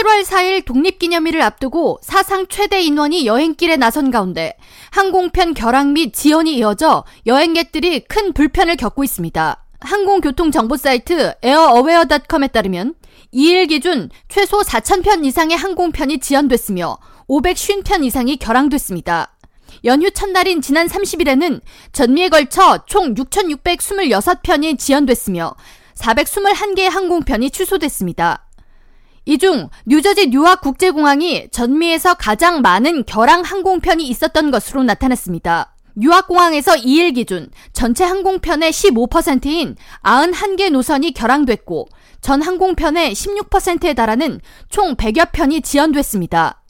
7월 4일 독립기념일을 앞두고 사상 최대 인원이 여행길에 나선 가운데 항공편 결항 및 지연이 이어져 여행객들이 큰 불편을 겪고 있습니다. 항공교통 정보 사이트 에어어웨어닷컴에 따르면 2일 기준 최소 4,000편 이상의 항공편이 지연됐으며 550편 이상이 결항됐습니다. 연휴 첫날인 지난 30일에는 전미에 걸쳐 총 6,626편이 지연됐으며 421개의 항공편이 취소됐습니다. 이 중 뉴저지 뉴악 국제공항이 전미에서 가장 많은 결항 항공편이 있었던 것으로 나타났습니다. 유학공항에서 2일 기준 전체 항공편의 15%인 91개 노선이 결항됐고 전 항공편의 16%에 달하는 총 100여 편이 지연됐습니다.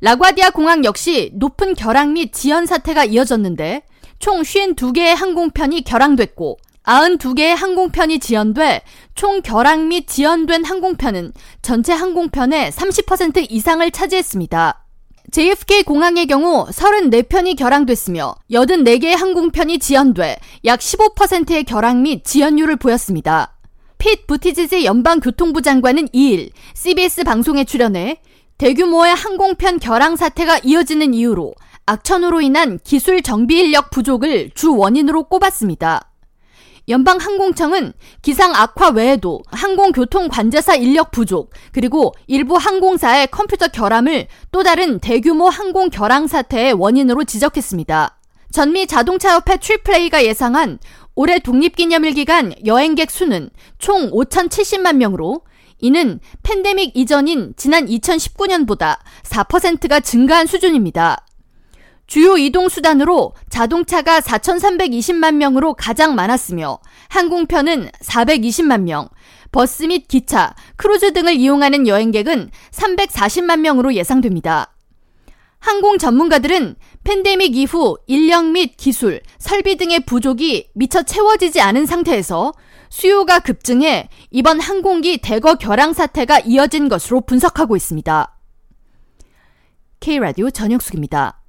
라과디아 공항 역시 높은 결항 및 지연 사태가 이어졌는데 총 52개의 항공편이 결항됐고 92개의 항공편이 지연돼 총 결항 및 지연된 항공편은 전체 항공편의 30% 이상을 차지했습니다. JFK 공항의 경우 34편이 결항됐으며 84개의 항공편이 지연돼 약 15%의 결항 및 지연율을 보였습니다. 핏 부티지지 연방교통부 장관은 2일 CBS 방송에 출연해 대규모의 항공편 결항 사태가 이어지는 이유로 악천후로 인한 기술 정비 인력 부족을 주 원인으로 꼽았습니다. 연방항공청은 기상 악화 외에도 항공교통 관제사 인력 부족, 그리고 일부 항공사의 컴퓨터 결함을 또 다른 대규모 항공 결항 사태의 원인으로 지적했습니다. 전미 자동차협회 Triple A가 예상한 올해 독립기념일 기간 여행객 수는 총 5,070만 명으로 이는 팬데믹 이전인 지난 2019년보다 4%가 증가한 수준입니다. 주요 이동 수단으로 자동차가 4,320만 명으로 가장 많았으며 항공편은 420만 명, 버스 및 기차, 크루즈 등을 이용하는 여행객은 340만 명으로 예상됩니다. 항공 전문가들은 팬데믹 이후 인력 및 기술, 설비 등의 부족이 미처 채워지지 않은 상태에서 수요가 급증해 이번 항공기 대거 결항 사태가 이어진 것으로 분석하고 있습니다. K라디오 전영숙입니다.